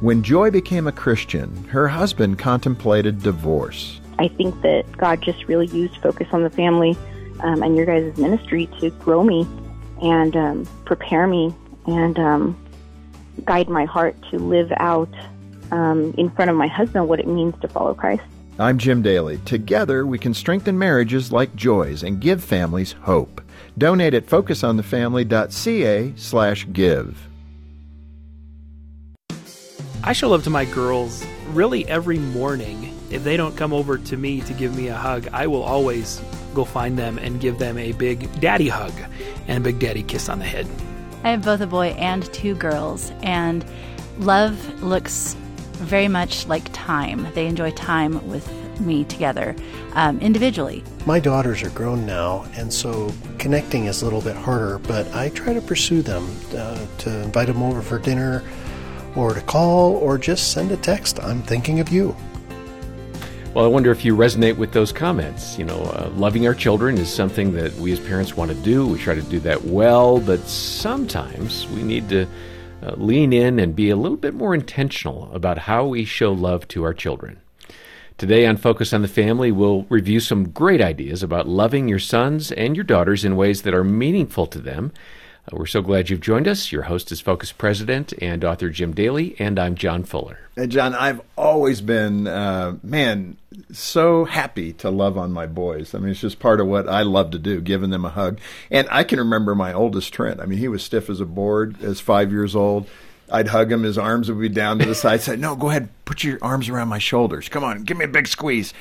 When Joy became a Christian, her husband contemplated divorce. I think that God just really used Focus on the Family um, and your guys' ministry to grow me and um, prepare me and um, guide my heart to live out um, in front of my husband what it means to follow Christ. I'm Jim Daly. Together, we can strengthen marriages like Joy's and give families hope. Donate at focusonthefamily.ca slash give. I show love to my girls really every morning. If they don't come over to me to give me a hug, I will always go find them and give them a big daddy hug and a big daddy kiss on the head. I have both a boy and two girls, and love looks very much like time. They enjoy time with me together um, individually. My daughters are grown now, and so connecting is a little bit harder, but I try to pursue them uh, to invite them over for dinner or to call or just send a text. I'm thinking of you. Well, I wonder if you resonate with those comments. You know, uh, loving our children is something that we as parents want to do. We try to do that well, but sometimes we need to uh, lean in and be a little bit more intentional about how we show love to our children. Today on Focus on the Family, we'll review some great ideas about loving your sons and your daughters in ways that are meaningful to them uh, we're so glad you've joined us. Your host is Focus President and author Jim Daly, and I'm John Fuller. And John, I've always been, uh, man, so happy to love on my boys. I mean, it's just part of what I love to do, giving them a hug. And I can remember my oldest Trent. I mean, he was stiff as a board as five years old. I'd hug him. His arms would be down to the side. Say, no, go ahead. Put your arms around my shoulders. Come on. Give me a big squeeze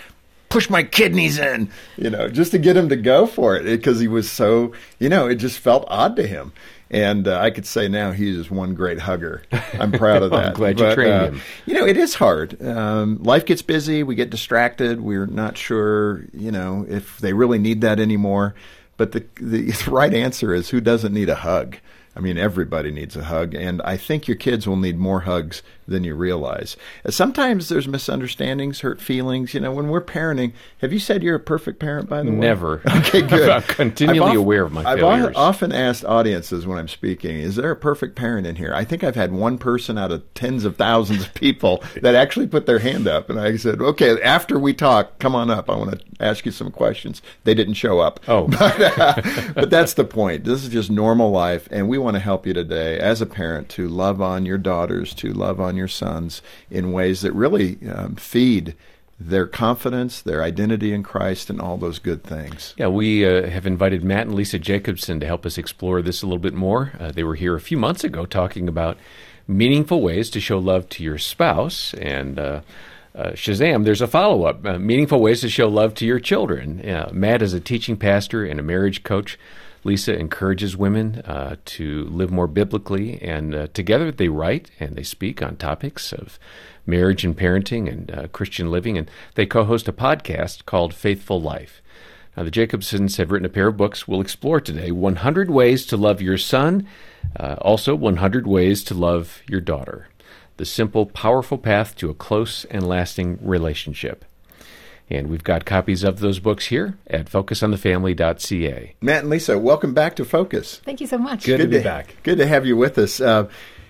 push my kidneys in, you know, just to get him to go for it because he was so, you know, it just felt odd to him. And uh, I could say now he's just one great hugger. I'm proud of that. I'm glad you but, trained uh, him. You know, it is hard. Um, life gets busy. We get distracted. We're not sure, you know, if they really need that anymore. But the the right answer is who doesn't need a hug? I mean, everybody needs a hug, and I think your kids will need more hugs than you realize. Sometimes there's misunderstandings, hurt feelings. You know, when we're parenting, have you said you're a perfect parent, by the way? Never. Okay, good. I'm continually I've aware of my I've failures. often asked audiences when I'm speaking, is there a perfect parent in here? I think I've had one person out of tens of thousands of people that actually put their hand up. And I said, okay, after we talk, come on up. I want to ask you some questions. They didn't show up. Oh. But, uh, but that's the point. This is just normal life. And we want to help you today as a parent to love on your daughters, to love on your sons in ways that really um, feed their confidence, their identity in Christ, and all those good things. Yeah, we uh, have invited Matt and Lisa Jacobson to help us explore this a little bit more. Uh, they were here a few months ago talking about meaningful ways to show love to your spouse. And uh, uh, Shazam, there's a follow up uh, meaningful ways to show love to your children. Matt is a teaching pastor and a marriage coach. Lisa encourages women uh, to live more biblically, and uh, together they write and they speak on topics of marriage and parenting and uh, Christian living, and they co host a podcast called Faithful Life. Now, the Jacobsons have written a pair of books we'll explore today 100 Ways to Love Your Son, uh, also 100 Ways to Love Your Daughter. The simple, powerful path to a close and lasting relationship. And we've got copies of those books here at focusonthefamily.ca. Matt and Lisa, welcome back to Focus. Thank you so much. Good, to be back. Good to have you with us. Uh,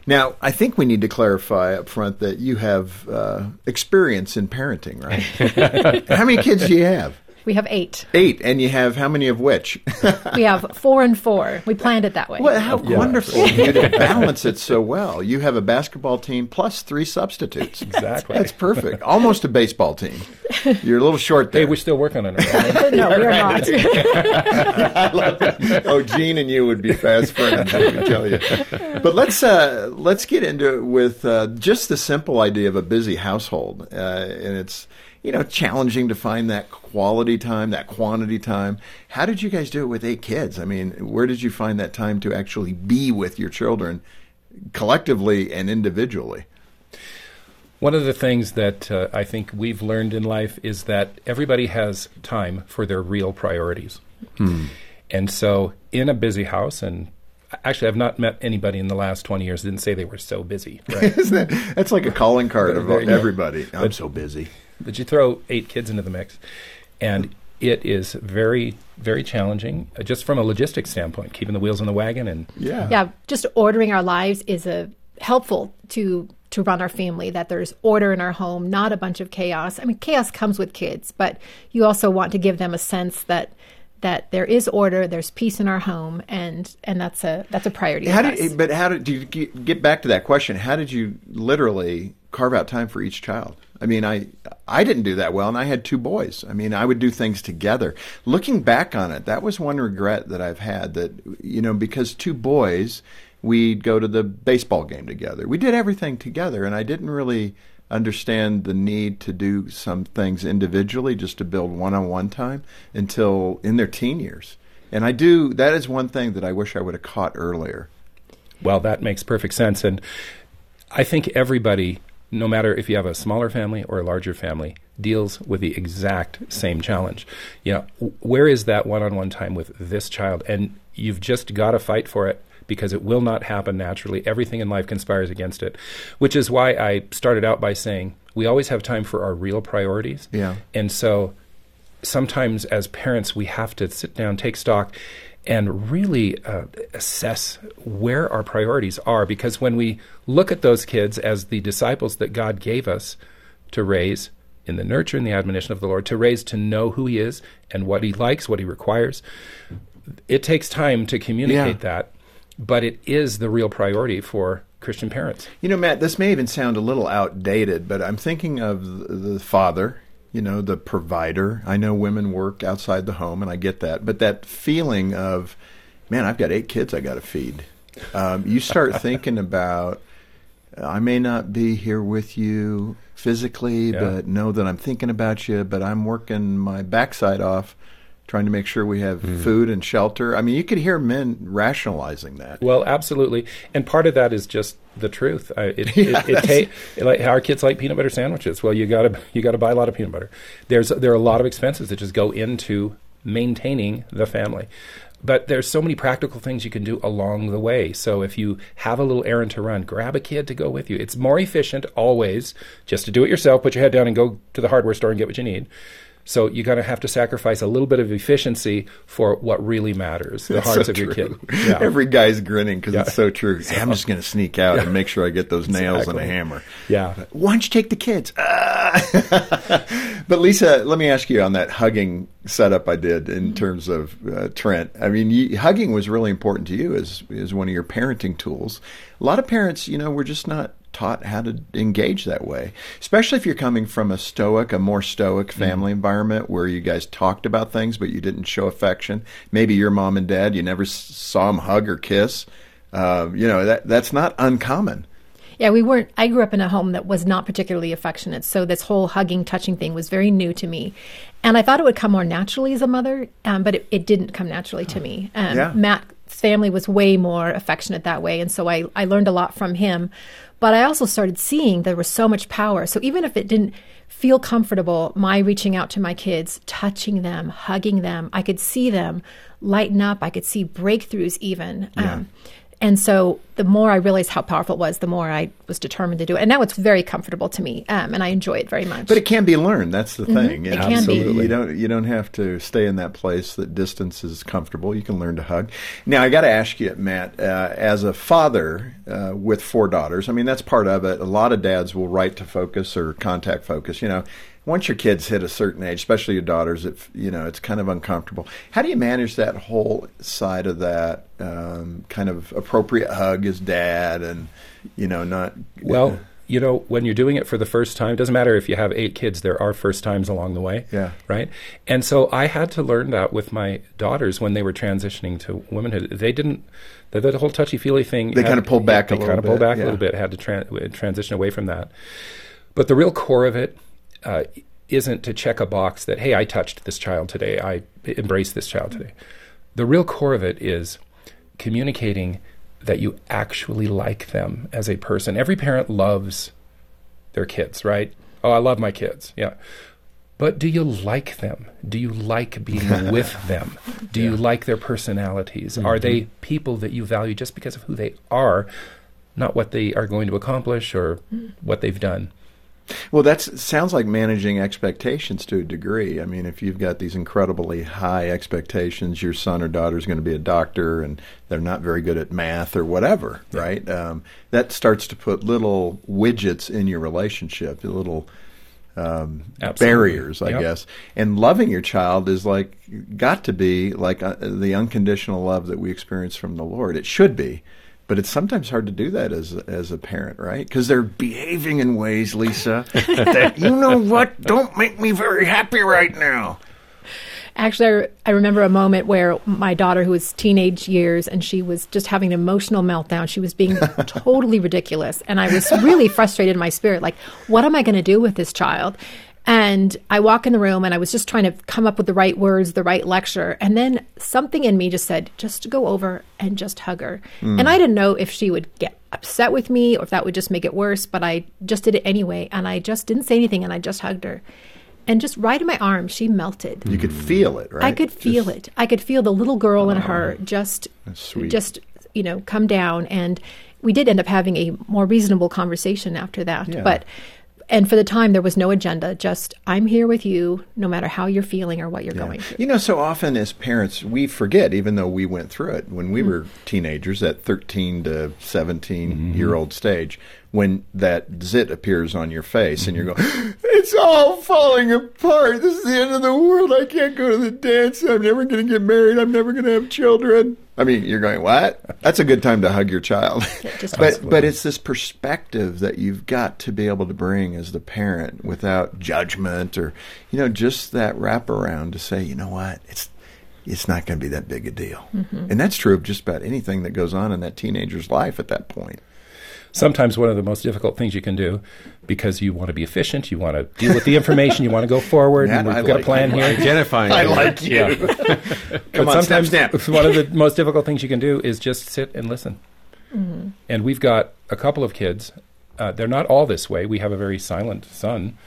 now, I think we need to clarify up front that you have uh, experience in parenting, right? how many kids do you have? We have eight. Eight, and you have how many of which? we have four and four. We planned it that way. Well, how yeah. wonderful you to balance it so well. You have a basketball team plus three substitutes. Exactly. That's perfect. Almost a baseball team. You're a little short there. Hey, we're still working on it. Right? no, we're not. I love it. Oh, Jean and you would be fast friends, I can tell you. But let's uh, let's get into it with uh, just the simple idea of a busy household, uh, and it's you know, challenging to find that quality time, that quantity time. How did you guys do it with eight kids? I mean, where did you find that time to actually be with your children collectively and individually? One of the things that uh, I think we've learned in life is that everybody has time for their real priorities. Hmm. And so, in a busy house, and actually, I've not met anybody in the last 20 years that didn't say they were so busy. Right? That, that's like a calling card of everybody. I'm so busy. But you throw eight kids into the mix, and it is very, very challenging uh, just from a logistics standpoint, keeping the wheels on the wagon. And Yeah. yeah, just ordering our lives is a helpful to to run our family, that there's order in our home, not a bunch of chaos. I mean, chaos comes with kids, but you also want to give them a sense that that there is order, there's peace in our home, and and that's a that's a priority. How did, but how did do you get get back to that question? How did you literally carve out time for each child? I mean, I I didn't do that well, and I had two boys. I mean, I would do things together. Looking back on it, that was one regret that I've had. That you know, because two boys, we'd go to the baseball game together. We did everything together, and I didn't really understand the need to do some things individually just to build one-on-one time until in their teen years. And I do. That is one thing that I wish I would have caught earlier. Well, that makes perfect sense. And I think everybody, no matter if you have a smaller family or a larger family, deals with the exact same challenge. You know, where is that one on one time with this child? And you've just got to fight for it because it will not happen naturally. Everything in life conspires against it, which is why I started out by saying we always have time for our real priorities. Yeah. And so sometimes as parents, we have to sit down, take stock, and really uh, assess where our priorities are. Because when we look at those kids as the disciples that God gave us to raise in the nurture and the admonition of the Lord, to raise to know who He is and what He likes, what He requires, it takes time to communicate Yeah. that, but it is the real priority for Christian parents. You know, Matt, this may even sound a little outdated, but I'm thinking of the, the father, you know, the provider. I know women work outside the home, and I get that. But that feeling of, man, I've got eight kids I got to feed. Um, you start thinking about, I may not be here with you physically, Yeah. but know that I'm thinking about you, but I'm working my backside off trying to make sure we have mm-hmm. food and shelter. I mean, you could hear men rationalizing that. Well, absolutely, and part of that is just the truth. I, it, it, it ta- like our kids like peanut butter sandwiches. Well, you got to you got to buy a lot of peanut butter. There's there are a lot of expenses that just go into maintaining the family. But there's so many practical things you can do along the way. So if you have a little errand to run, grab a kid to go with you. It's more efficient always just to do it yourself, put your head down and go to the hardware store and get what you need. So you're going to have to sacrifice a little bit of efficiency for what really matters, the That's hearts so of your true. kid. Yeah. Every guy's grinning because Yeah. it's so true. Hey, I'm just going to sneak out and make sure I get those nails and a hammer. Yeah. Why don't you take the kids? Ah. but Lisa, let me ask you on that hugging setup I did in terms of uh, Trent. I mean, you, hugging was really important to you as as one of your parenting tools. A lot of parents, you know, were just not taught how to engage that way, especially if you're coming from a stoic, a more stoic family environment where you guys talked about things but you didn't show affection. Maybe your mom and dad, you never saw them hug or kiss. Uh, you know that that's not uncommon. Yeah, we weren't. I grew up in a home that was not particularly affectionate, so this whole hugging, touching thing was very new to me, and I thought it would come more naturally as a mother, um, but it, it didn't come naturally to me. Um, Yeah. Matt's family was way more affectionate that way, and so I I learned a lot from him, but I also started seeing there was so much power. So even if it didn't feel comfortable, my reaching out to my kids, touching them, hugging them, I could see them lighten up. I could see breakthroughs even. Um, and so the more I realized how powerful it was, the more I was determined to do it. And now it's very comfortable to me, um, and I enjoy it very much. But it can be learned. That's the thing. It You know, can be. absolutely. You don't you don't have to stay in that place that distance is comfortable. You can learn to hug. Now I got to ask you, Matt, uh, as a father uh, with four daughters. I mean, that's part of it. A lot of dads will write to focus or contact focus. You know. Once your kids hit a certain age, especially your daughters, it you know it's kind of uncomfortable. How do you manage that whole side of that um, kind of appropriate hug as dad, and you know not Well, you know, when you're doing it for the first time, it doesn't matter if you have eight kids, there are first times along the way. Yeah. Right? And so I had to learn that with my daughters when they were transitioning to womanhood. They didn't, the, the whole touchy feely thing. They had- kinda pulled back a They little kind of pulled bit, back yeah. a little bit, had to tran- transition away from that. But the real core of it uh, isn't to check a box that, hey, I touched this child today, I embraced this child today. The real core of it is communicating that you actually like them as a person. Every parent loves their kids, right? Oh, I love my kids. Yeah. But do you like them? Do you like being with them? Do you like their personalities? Are they people that you value just because of who they are, not what they are going to accomplish or what they've done? Well, that sounds like managing expectations to a degree. I mean, if you've got these incredibly high expectations, your son or daughter is going to be a doctor and they're not very good at math or whatever, yeah. right? Um, that starts to put little widgets in your relationship, little um, barriers, I yep. guess. And loving your child is like got to be like uh, the unconditional love that we experience from the Lord. It should be but it's sometimes hard to do that as as a parent, right? Because they're behaving in ways, Lisa, that you know what don't make me very happy right now. Actually, I I remember a moment where my daughter, who was teenage years, and she was just having an emotional meltdown. She was being totally ridiculous, and I was really frustrated in my spirit. Like, what am I going to do with this child? And I walk in the room and I was just trying to come up with the right words, the right lecture. And then something in me just said, just go over and just hug her. Mm. And I didn't know if she would get upset with me or if that would just make it worse, but I just did it anyway. And I just didn't say anything and I just hugged her. And just right in my arms, she melted. You could feel it, right? I could feel just, it. I could feel the little girl oh, in her just, just, you know, come down. And we did end up having a more reasonable conversation after that. Yeah. But and for the time there was no agenda just i'm here with you no matter how you're feeling or what you're yeah. going through you know so often as parents we forget even though we went through it when we mm-hmm. were teenagers at 13 to 17 mm-hmm. year old stage when that zit appears on your face and you're going, it's all falling apart. This is the end of the world. I can't go to the dance. I'm never going to get married. I'm never going to have children. I mean, you're going, what? That's a good time to hug your child. But, but it's this perspective that you've got to be able to bring as the parent without judgment or, you know, just that wraparound to say, you know what? It's it's not going to be that big a deal. Mm-hmm. And that's true of just about anything that goes on in that teenager's life at that point sometimes one of the most difficult things you can do because you want to be efficient, you want to deal with the information, you want to go forward, and we've I got like, a plan here. Identifying. I like you. Yeah. but on, sometimes snap, snap. one of the most difficult things you can do is just sit and listen. Mm-hmm. And we've got a couple of kids. Uh, they're not all this way. We have a very silent son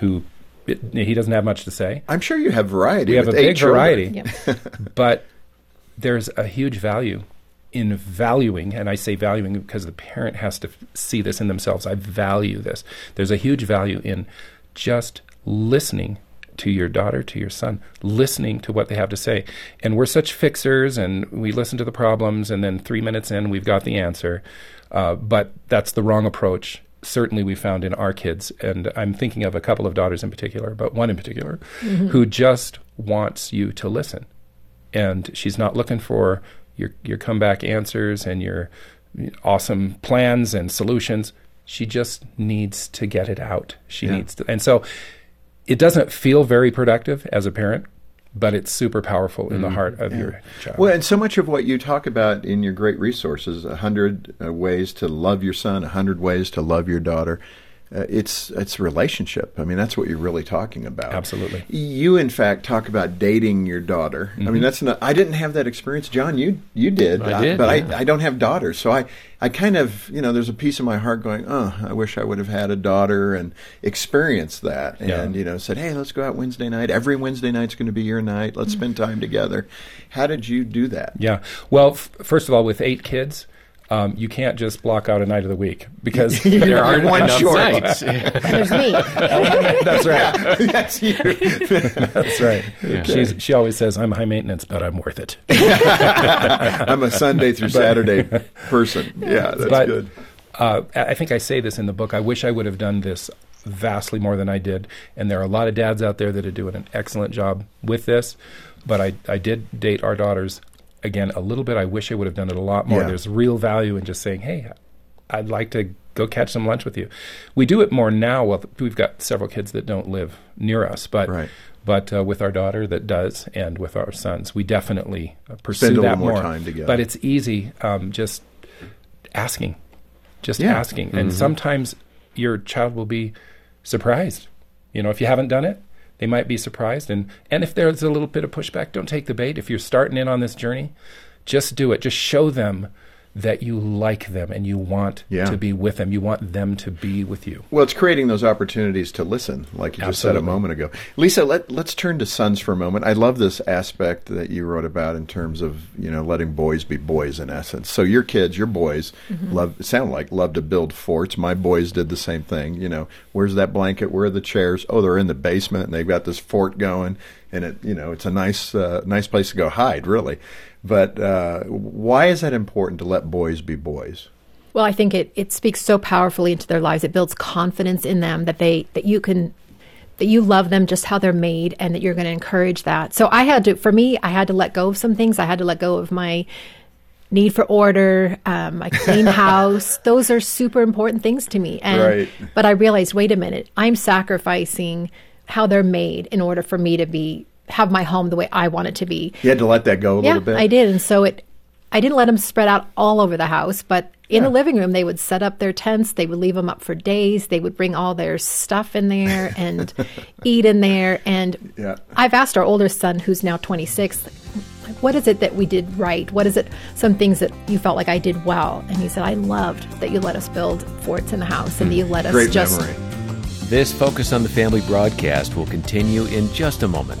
who it, he doesn't have much to say. I'm sure you have variety. We have a big variety, but there's a huge value in valuing, and I say valuing because the parent has to see this in themselves. I value this. There's a huge value in just listening to your daughter, to your son, listening to what they have to say. And we're such fixers, and we listen to the problems, and then three minutes in, we've got the answer. Uh, but that's the wrong approach. Certainly, we found in our kids, and I'm thinking of a couple of daughters in particular, but one in particular, mm-hmm. who just wants you to listen. And she's not looking for your your comeback answers and your awesome plans and solutions. She just needs to get it out. She yeah. needs to, and so it doesn't feel very productive as a parent, but it's super powerful in mm the mm-hmm. heart of yeah. your child. Well, and so much of what you talk about in your great resources, a hundred ways to love your son, a hundred ways to love your daughter uh, it's it's relationship. I mean, that's what you're really talking about. Absolutely. You, in fact, talk about dating your daughter. Mm-hmm. I mean, mm-hmm. that's not. I didn't have that experience, John. You you did. I did, but yeah. I I don't have daughters, so I I kind of you know there's a piece of my heart going, oh, I wish I would have had a daughter and experienced that, and yeah. you know said, hey, let's go out Wednesday night. Every Wednesday night's going to be your night. Let's spend time together. How did you do that? Yeah. Well, f- first of all, with eight kids um, you can't just block out a night of the week because there aren't one short nights. There's me. That's right. That's you. That's right. Yeah. She's, she always says, "I'm high maintenance, but I'm worth it." I'm a Sunday through Saturday person. Yeah, that's but, good. Uh, I think I say this in the book. I wish I would have done this vastly more than I did, and there are a lot of dads out there that are doing an excellent job with this. But I, I did date our daughters again a little bit. I wish I would have done it a lot more. Yeah. There's real value in just saying, "Hey, I'd like to go catch some lunch with you." We do it more now. Well, we've got several kids that don't live near us, but right. but uh, with our daughter that does, and with our sons, we definitely uh, pursue Spend that more. more. time together. But it's easy, um, just asking, just yeah. asking, mm-hmm. and sometimes your child will be surprised. You know, if you haven't done it, they might be surprised. And, and if there's a little bit of pushback, don't take the bait. If you're starting in on this journey, just do it. Just show them that you like them and you want Yeah. to be with them. You want them to be with you. Well, it's creating those opportunities to listen, like you just said a moment ago. Lisa, let, let's turn to sons for a moment. I love this aspect that you wrote about in terms of you know letting boys be boys in essence. So your kids, your boys, love sound like love to build forts. My boys did the same thing. You know, where's that blanket? Where are the chairs? Oh, they're in the basement, and they've got this fort going, and it you know it's a nice uh, nice place to go hide, really. But uh, why is that important to let boys be boys? Well, I think it, it speaks so powerfully into their lives. It builds confidence in them that they that you can that you love them just how they're made and that you're going to encourage that. So I had to for me, I had to let go of some things. I had to let go of my need for order, um, my clean house. Those are super important things to me. And Right. but I realized, wait a minute, I'm sacrificing how they're made in order for me to be have my home the way I want it to be You had to let that go a yeah, little bit. I did, and so it. I didn't let them spread out all over the house, but in the living room, they would set up their tents. They would leave them up for days. They would bring all their stuff in there and eat in there. And Yeah. I've asked our older son, who's now 26, what is it that we did right? What is it, some things that you felt like I did well? And he said, I loved that you let us build forts in the house and that you hmm. let us Great just memory. This Focus on the Family broadcast will continue in just a moment.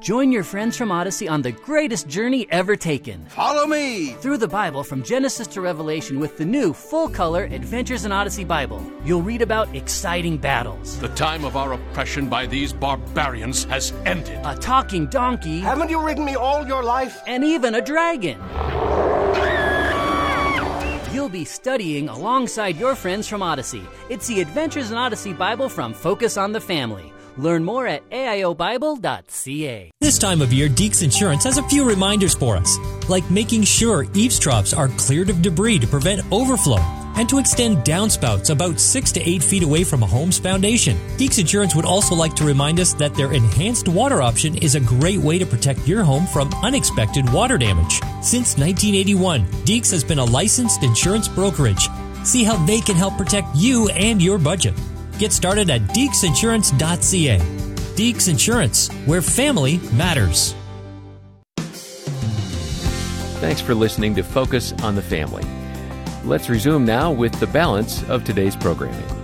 Join your friends from Odyssey on the greatest journey ever taken. Follow me! Through the Bible from Genesis to Revelation with the new full color Adventures in Odyssey Bible. You'll read about exciting battles, The time of our oppression by these barbarians has ended. a talking donkey, Haven't you ridden me all your life? and even a dragon. You'll be studying alongside your friends from Odyssey. It's the Adventures in Odyssey Bible from Focus on the Family. Learn more at aiobible.ca. This time of year, Deeks Insurance has a few reminders for us, like making sure eavestroughs are cleared of debris to prevent overflow and to extend downspouts about 6 to 8 feet away from a home's foundation. Deeks Insurance would also like to remind us that their enhanced water option is a great way to protect your home from unexpected water damage. Since 1981, Deeks has been a licensed insurance brokerage. See how they can help protect you and your budget. Get started at deeksinsurance.ca. Deeks Insurance, where family matters. Thanks for listening to Focus on the Family. Let's resume now with the balance of today's programming.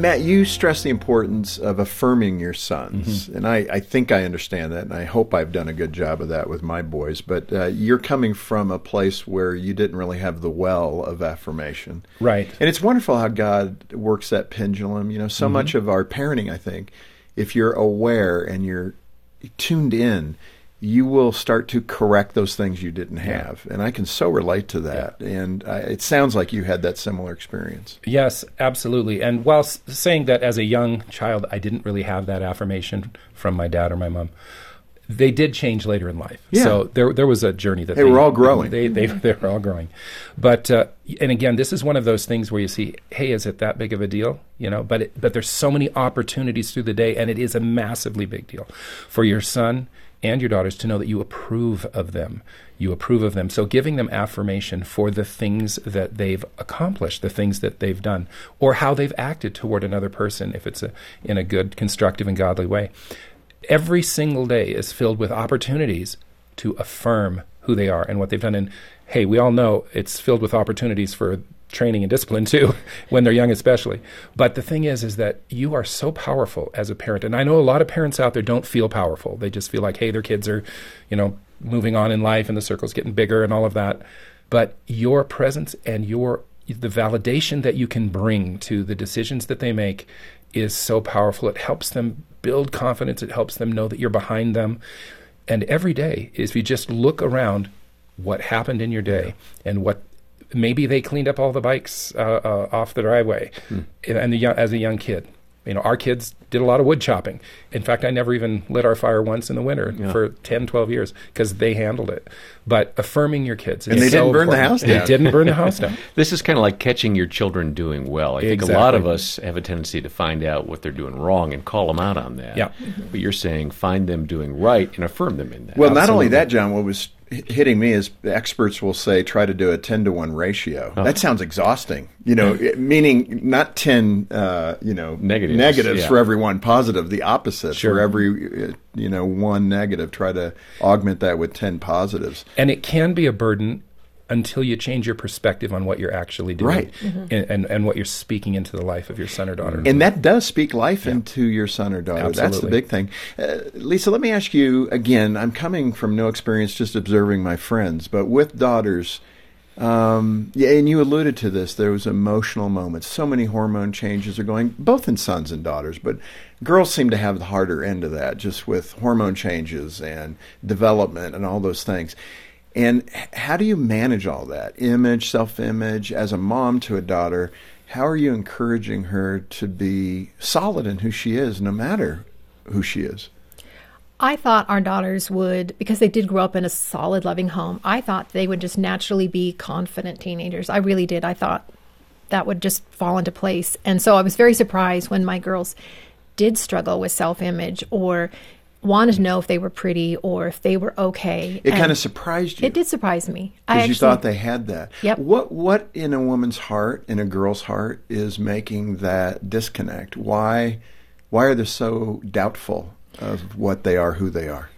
Matt, you stress the importance of affirming your sons, Mm-hmm. and I, I think I understand that, and I hope I've done a good job of that with my boys. But uh, you're coming from a place where you didn't really have the well of affirmation, Right. And it's wonderful how God works that pendulum. You know, Mm-hmm. so much of our parenting, I think, if you're aware and you're tuned in, you will start to correct those things you didn't have, and I can so relate to that. And uh, it sounds like you had that similar experience. Yes, absolutely. And while s- saying that as a young child, I didn't really have that affirmation from my dad or my mom. They did change later in life. Yeah. So there, there was a journey that They were all growing. They, they, they were all growing. But uh, and again, this is one of those things where you see, hey, is it that big of a deal? You know, but it, but there's so many opportunities through the day, and it is a massively big deal for your son and your daughters to know that you approve of them. You approve of them. So giving them affirmation for the things that they've accomplished, the things that they've done, or how they've acted toward another person, if it's a, in a good, constructive, and godly way. Every single day is filled with opportunities to affirm who they are and what they've done. And hey, we all know it's filled with opportunities for training and discipline too, when they're young especially. But the thing is, is that you are so powerful as a parent. And I know a lot of parents out there don't feel powerful. They just feel like, hey, their kids are, you know, moving on in life and the circle's getting bigger and all of that. But your presence and your the validation that you can bring to the decisions that they make is so powerful. It helps them build confidence. It helps them know that you're behind them. And every day, if you just look around what happened in your day and what maybe they cleaned up all the bikes uh, uh, off the driveway and the, young- as a young kid. You know, our kids did a lot of wood chopping. In fact, I never even lit our fire once in the winter Yeah. for 10, 12 years because they handled it. But affirming your kids. And they so didn't burn the important. house They down. didn't burn the house down. This is kind of like catching your children doing well. I think a lot of us have a tendency to find out what they're doing wrong and call them out on that. Yeah. But you're saying find them doing right and affirm them in that. Well, not only that, John, what was h- hitting me is experts will say try to do a 10 to 1 ratio. Oh. That sounds exhausting. You know, meaning not 10, uh, you know, Negatives, negatives yeah. for every one positive, the opposite. For every, uh, you know, one negative, try to augment that with 10 positives. And it can be a burden until you change your perspective on what you're actually doing Right. and, and, and what you're speaking into the life of your son or daughter. And that does speak life into your son or daughter. That's the big thing. Uh, Lisa, let me ask you again. I'm coming from no experience, just observing my friends, but with daughters. Um, yeah, and you alluded to this. There was emotional moments. So many hormone changes are going, both in sons and daughters, but girls seem to have the harder end of that, just with hormone changes and development and all those things. And how do you manage all that? Image, self image, as a mom to a daughter, how are you encouraging her to be solid in who she is, no matter who she is? I thought our daughters would, because they did grow up in a solid, loving home, I thought they would just naturally be confident teenagers. I really did. I thought that would just fall into place. And so I was very surprised when my girls did struggle with self image or wanted to know if they were pretty or if they were okay. It kind of surprised you It did surprise me. Because you thought they had that. Yep. What what in a woman's heart, in a girl's heart, is making that disconnect? Why why are they so doubtful of what they are, who they are?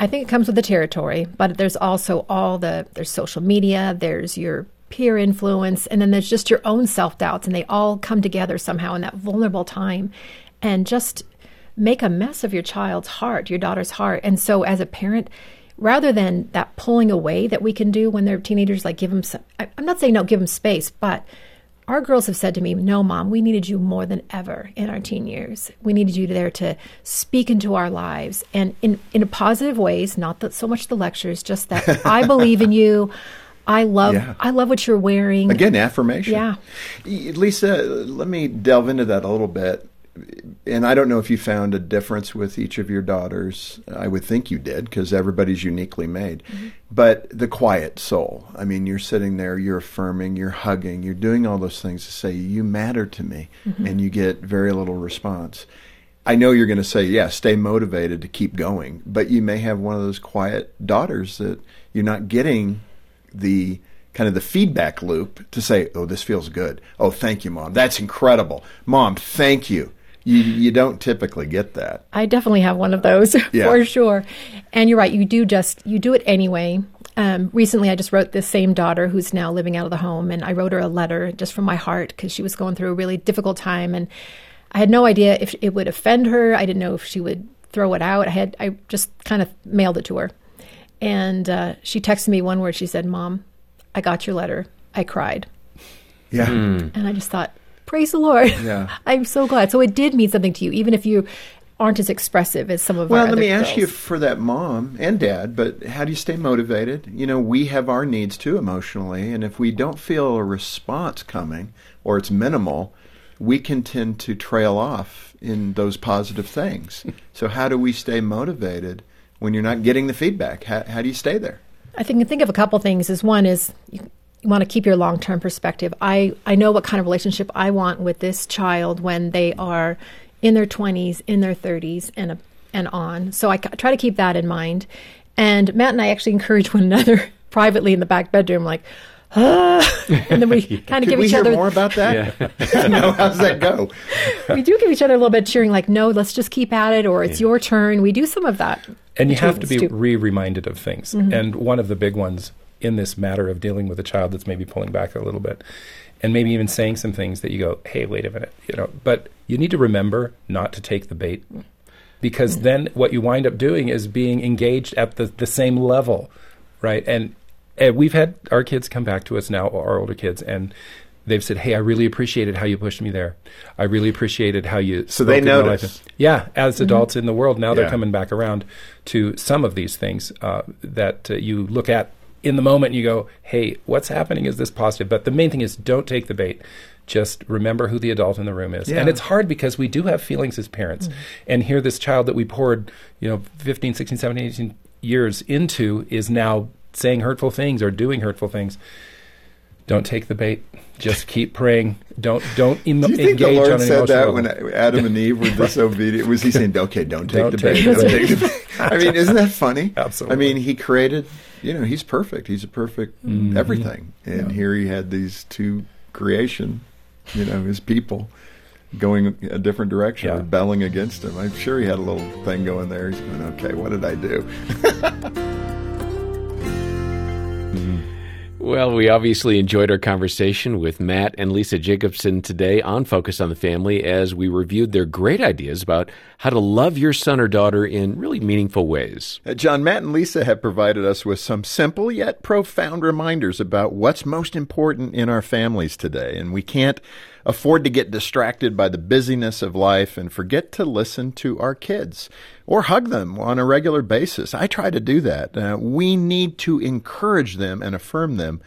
I think it comes with the territory, but there's also all the there's social media, there's your peer influence, and then there's just your own self doubts, and they all come together somehow in that vulnerable time, and just make a mess of your child's heart, your daughter's heart. And so, as a parent, rather than that pulling away that we can do when they're teenagers, like give them some, I, I'm not saying no, give them space, but our girls have said to me, No, mom, we needed you more than ever in our teen years. We needed you there to speak into our lives and in, in a positive ways, not that so much the lectures, just that I believe in you. I love Yeah. I love what you're wearing. Again, affirmation. Yeah. Lisa, let me delve into that a little bit. And I don't know if you found a difference with each of your daughters. I would think you did because everybody's uniquely made. Mm-hmm. But the quiet soul. I mean, you're sitting there, you're affirming, you're hugging, you're doing all those things to say, You matter to me. Mm-hmm. And you get very little response. I know you're going to say, yeah, stay motivated to keep going, but you may have one of those quiet daughters that you're not getting the kind of the feedback loop to say, oh, this feels good. Oh, thank you, mom. That's incredible. Mom, thank you. You, you don't typically get that. I definitely have one of those Yeah. for sure. And you're right, you do just you do it anyway. Um, recently, I just wrote this same daughter who's now living out of the home, and I wrote her a letter just from my heart because she was going through a really difficult time, and I had no idea if it would offend her. I didn't know if she would throw it out. I had I just kind of mailed it to her, and uh, she texted me one word. She said, "Mom, I got your letter. I cried," Yeah. and I just thought, "Praise the Lord! Yeah. I'm so glad." So it did mean something to you, even if you aren't as expressive as some of Well, our Well, let me ask you for that mom and dad, but how do you stay motivated? You know, we have our needs too emotionally, and if we don't feel a response coming or it's minimal, we can tend to trail off in those positive things. so, how do we stay motivated when you're not getting the feedback? How, how do you stay there? I think think of a couple things. Is one is you, you want to keep your long term perspective. I I know what kind of relationship I want with this child when they are in their twenties, in their thirties, and a, and on. So I try to keep that in mind. And Matt and I actually encourage one another privately in the back bedroom, like. Ah, and then we kind of give we each hear other more about that? no, how does that go? we do give each other a little bit of cheering like no let's just keep at it or it's your turn we do some of that And you have to be too. re-reminded of things. Mhm. And one of the big ones in this matter of dealing with a child that's maybe pulling back a little bit, and maybe even saying some things that you go, "Hey, wait a minute," you know. But you need to remember not to take the bait, because then what you wind up doing is being engaged at the the same level, right? And and we've had our kids come back to us now, our older kids, and. They've said, "Hey, I really appreciated how you pushed me there. I really appreciated how you." So they spoke in my notice. Yeah, as adults in the world now, they're coming back around to some of these things uh, that uh, you look at in the moment you go, hey, what's happening? Is this positive? But the main thing is don't take the bait. Just remember who the adult in the room is. Yeah. And it's hard because we do have feelings as parents. Mm-hmm. And here, this child that we poured, you know, 15, 16, 17, 18 years into is now saying hurtful things or doing hurtful things. Don't take the bait. Just keep praying. Don't don't em- Do you think engage the Lord said that emotional when. Adam and Eve were disobedient? Was he saying, "Okay, don't take Don't the take bait"? Don't take the bait. I mean, isn't that funny? Absolutely. I mean, he created. You know, he's perfect. He's a perfect Mm-hmm. everything, and here he had these two creation. You know, his people going a different direction, Yeah. rebelling against him. I'm sure he had a little thing going there. He's going, "Okay, what did I do?" Well, we obviously enjoyed our conversation with Matt and Lisa Jacobson today on Focus on the Family as we reviewed their great ideas about how to love your son or daughter in really meaningful ways. Uh, John, Matt, and Lisa have provided us with some simple yet profound reminders about what's most important in our families today. And we can't afford to get distracted by the busyness of life and forget to listen to our kids or hug them on a regular basis. I try to do that. Uh, we need to encourage them and affirm them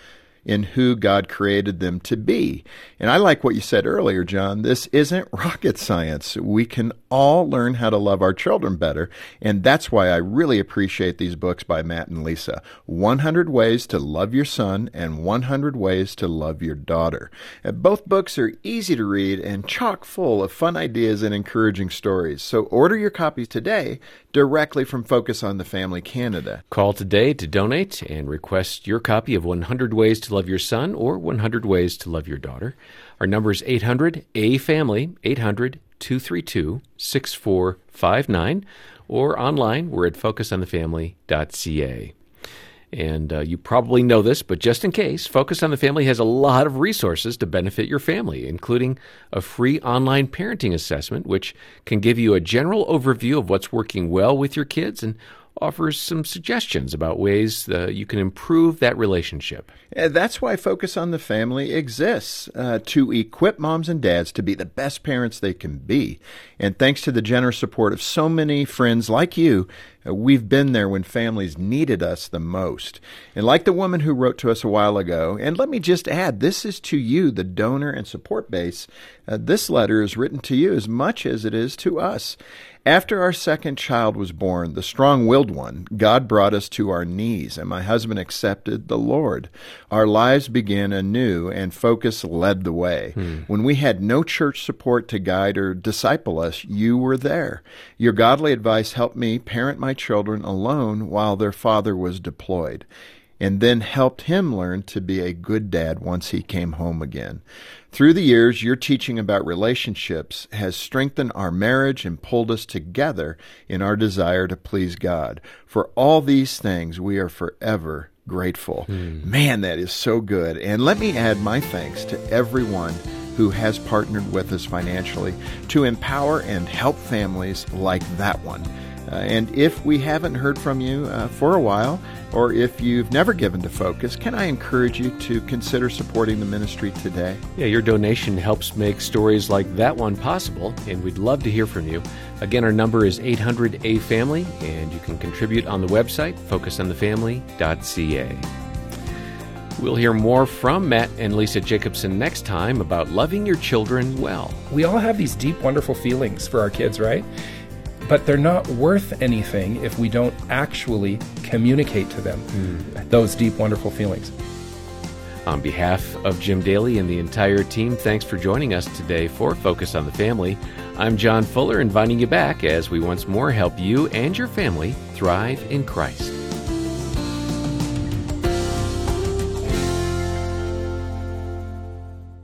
in who God created them to be. And I like what you said earlier, John. This isn't rocket science. We can all learn how to love our children better. And that's why I really appreciate these books by Matt and Lisa 100 Ways to Love Your Son and 100 Ways to Love Your Daughter. Uh, Both books are easy to read and chock full of fun ideas and encouraging stories. So order your copies today directly from Focus on the Family Canada. Call today to donate and request your copy of 100 Ways to Love Your Son or 100 Ways to Love Your Daughter. Our number is 800 A Family, 800 232 6459, or online, we're at focusonthefamily.ca. And uh, you probably know this, but just in case, Focus on the Family has a lot of resources to benefit your family, including a free online parenting assessment, which can give you a general overview of what's working well with your kids and offers some suggestions about ways uh, you can improve that relationship. And that's why Focus on the Family exists uh, to equip moms and dads to be the best parents they can be. And thanks to the generous support of so many friends like you, uh, we've been there when families needed us the most. And like the woman who wrote to us a while ago, and let me just add, this is to you, the donor and support base. Uh, this letter is written to you as much as it is to us. After our second child was born, the strong willed one, God brought us to our knees, and my husband accepted the Lord. Our lives began anew, and focus led the way. When we had no church support to guide or disciple us, you were there. Your godly advice helped me parent my children alone while their father was deployed and then helped him learn to be a good dad once he came home again. Through the years, your teaching about relationships has strengthened our marriage and pulled us together in our desire to please God. For all these things, we are forever grateful. Hmm. Man, that is so good. And let me add my thanks to everyone who has partnered with us financially to empower and help families like that one. Uh, and if we haven't heard from you uh, for a while, or if you've never given to Focus, can I encourage you to consider supporting the ministry today? Yeah, your donation helps make stories like that one possible, and we'd love to hear from you. Again, our number is 800 A Family, and you can contribute on the website, focusonthefamily.ca. We'll hear more from Matt and Lisa Jacobson next time about loving your children well. we all have these deep, wonderful feelings for our kids, right? But they're not worth anything if we don't actually communicate to them hmm. those deep, wonderful feelings. On behalf of Jim Daly and the entire team, thanks for joining us today for Focus on the Family. I'm John Fuller, inviting you back as we once more help you and your family thrive in Christ.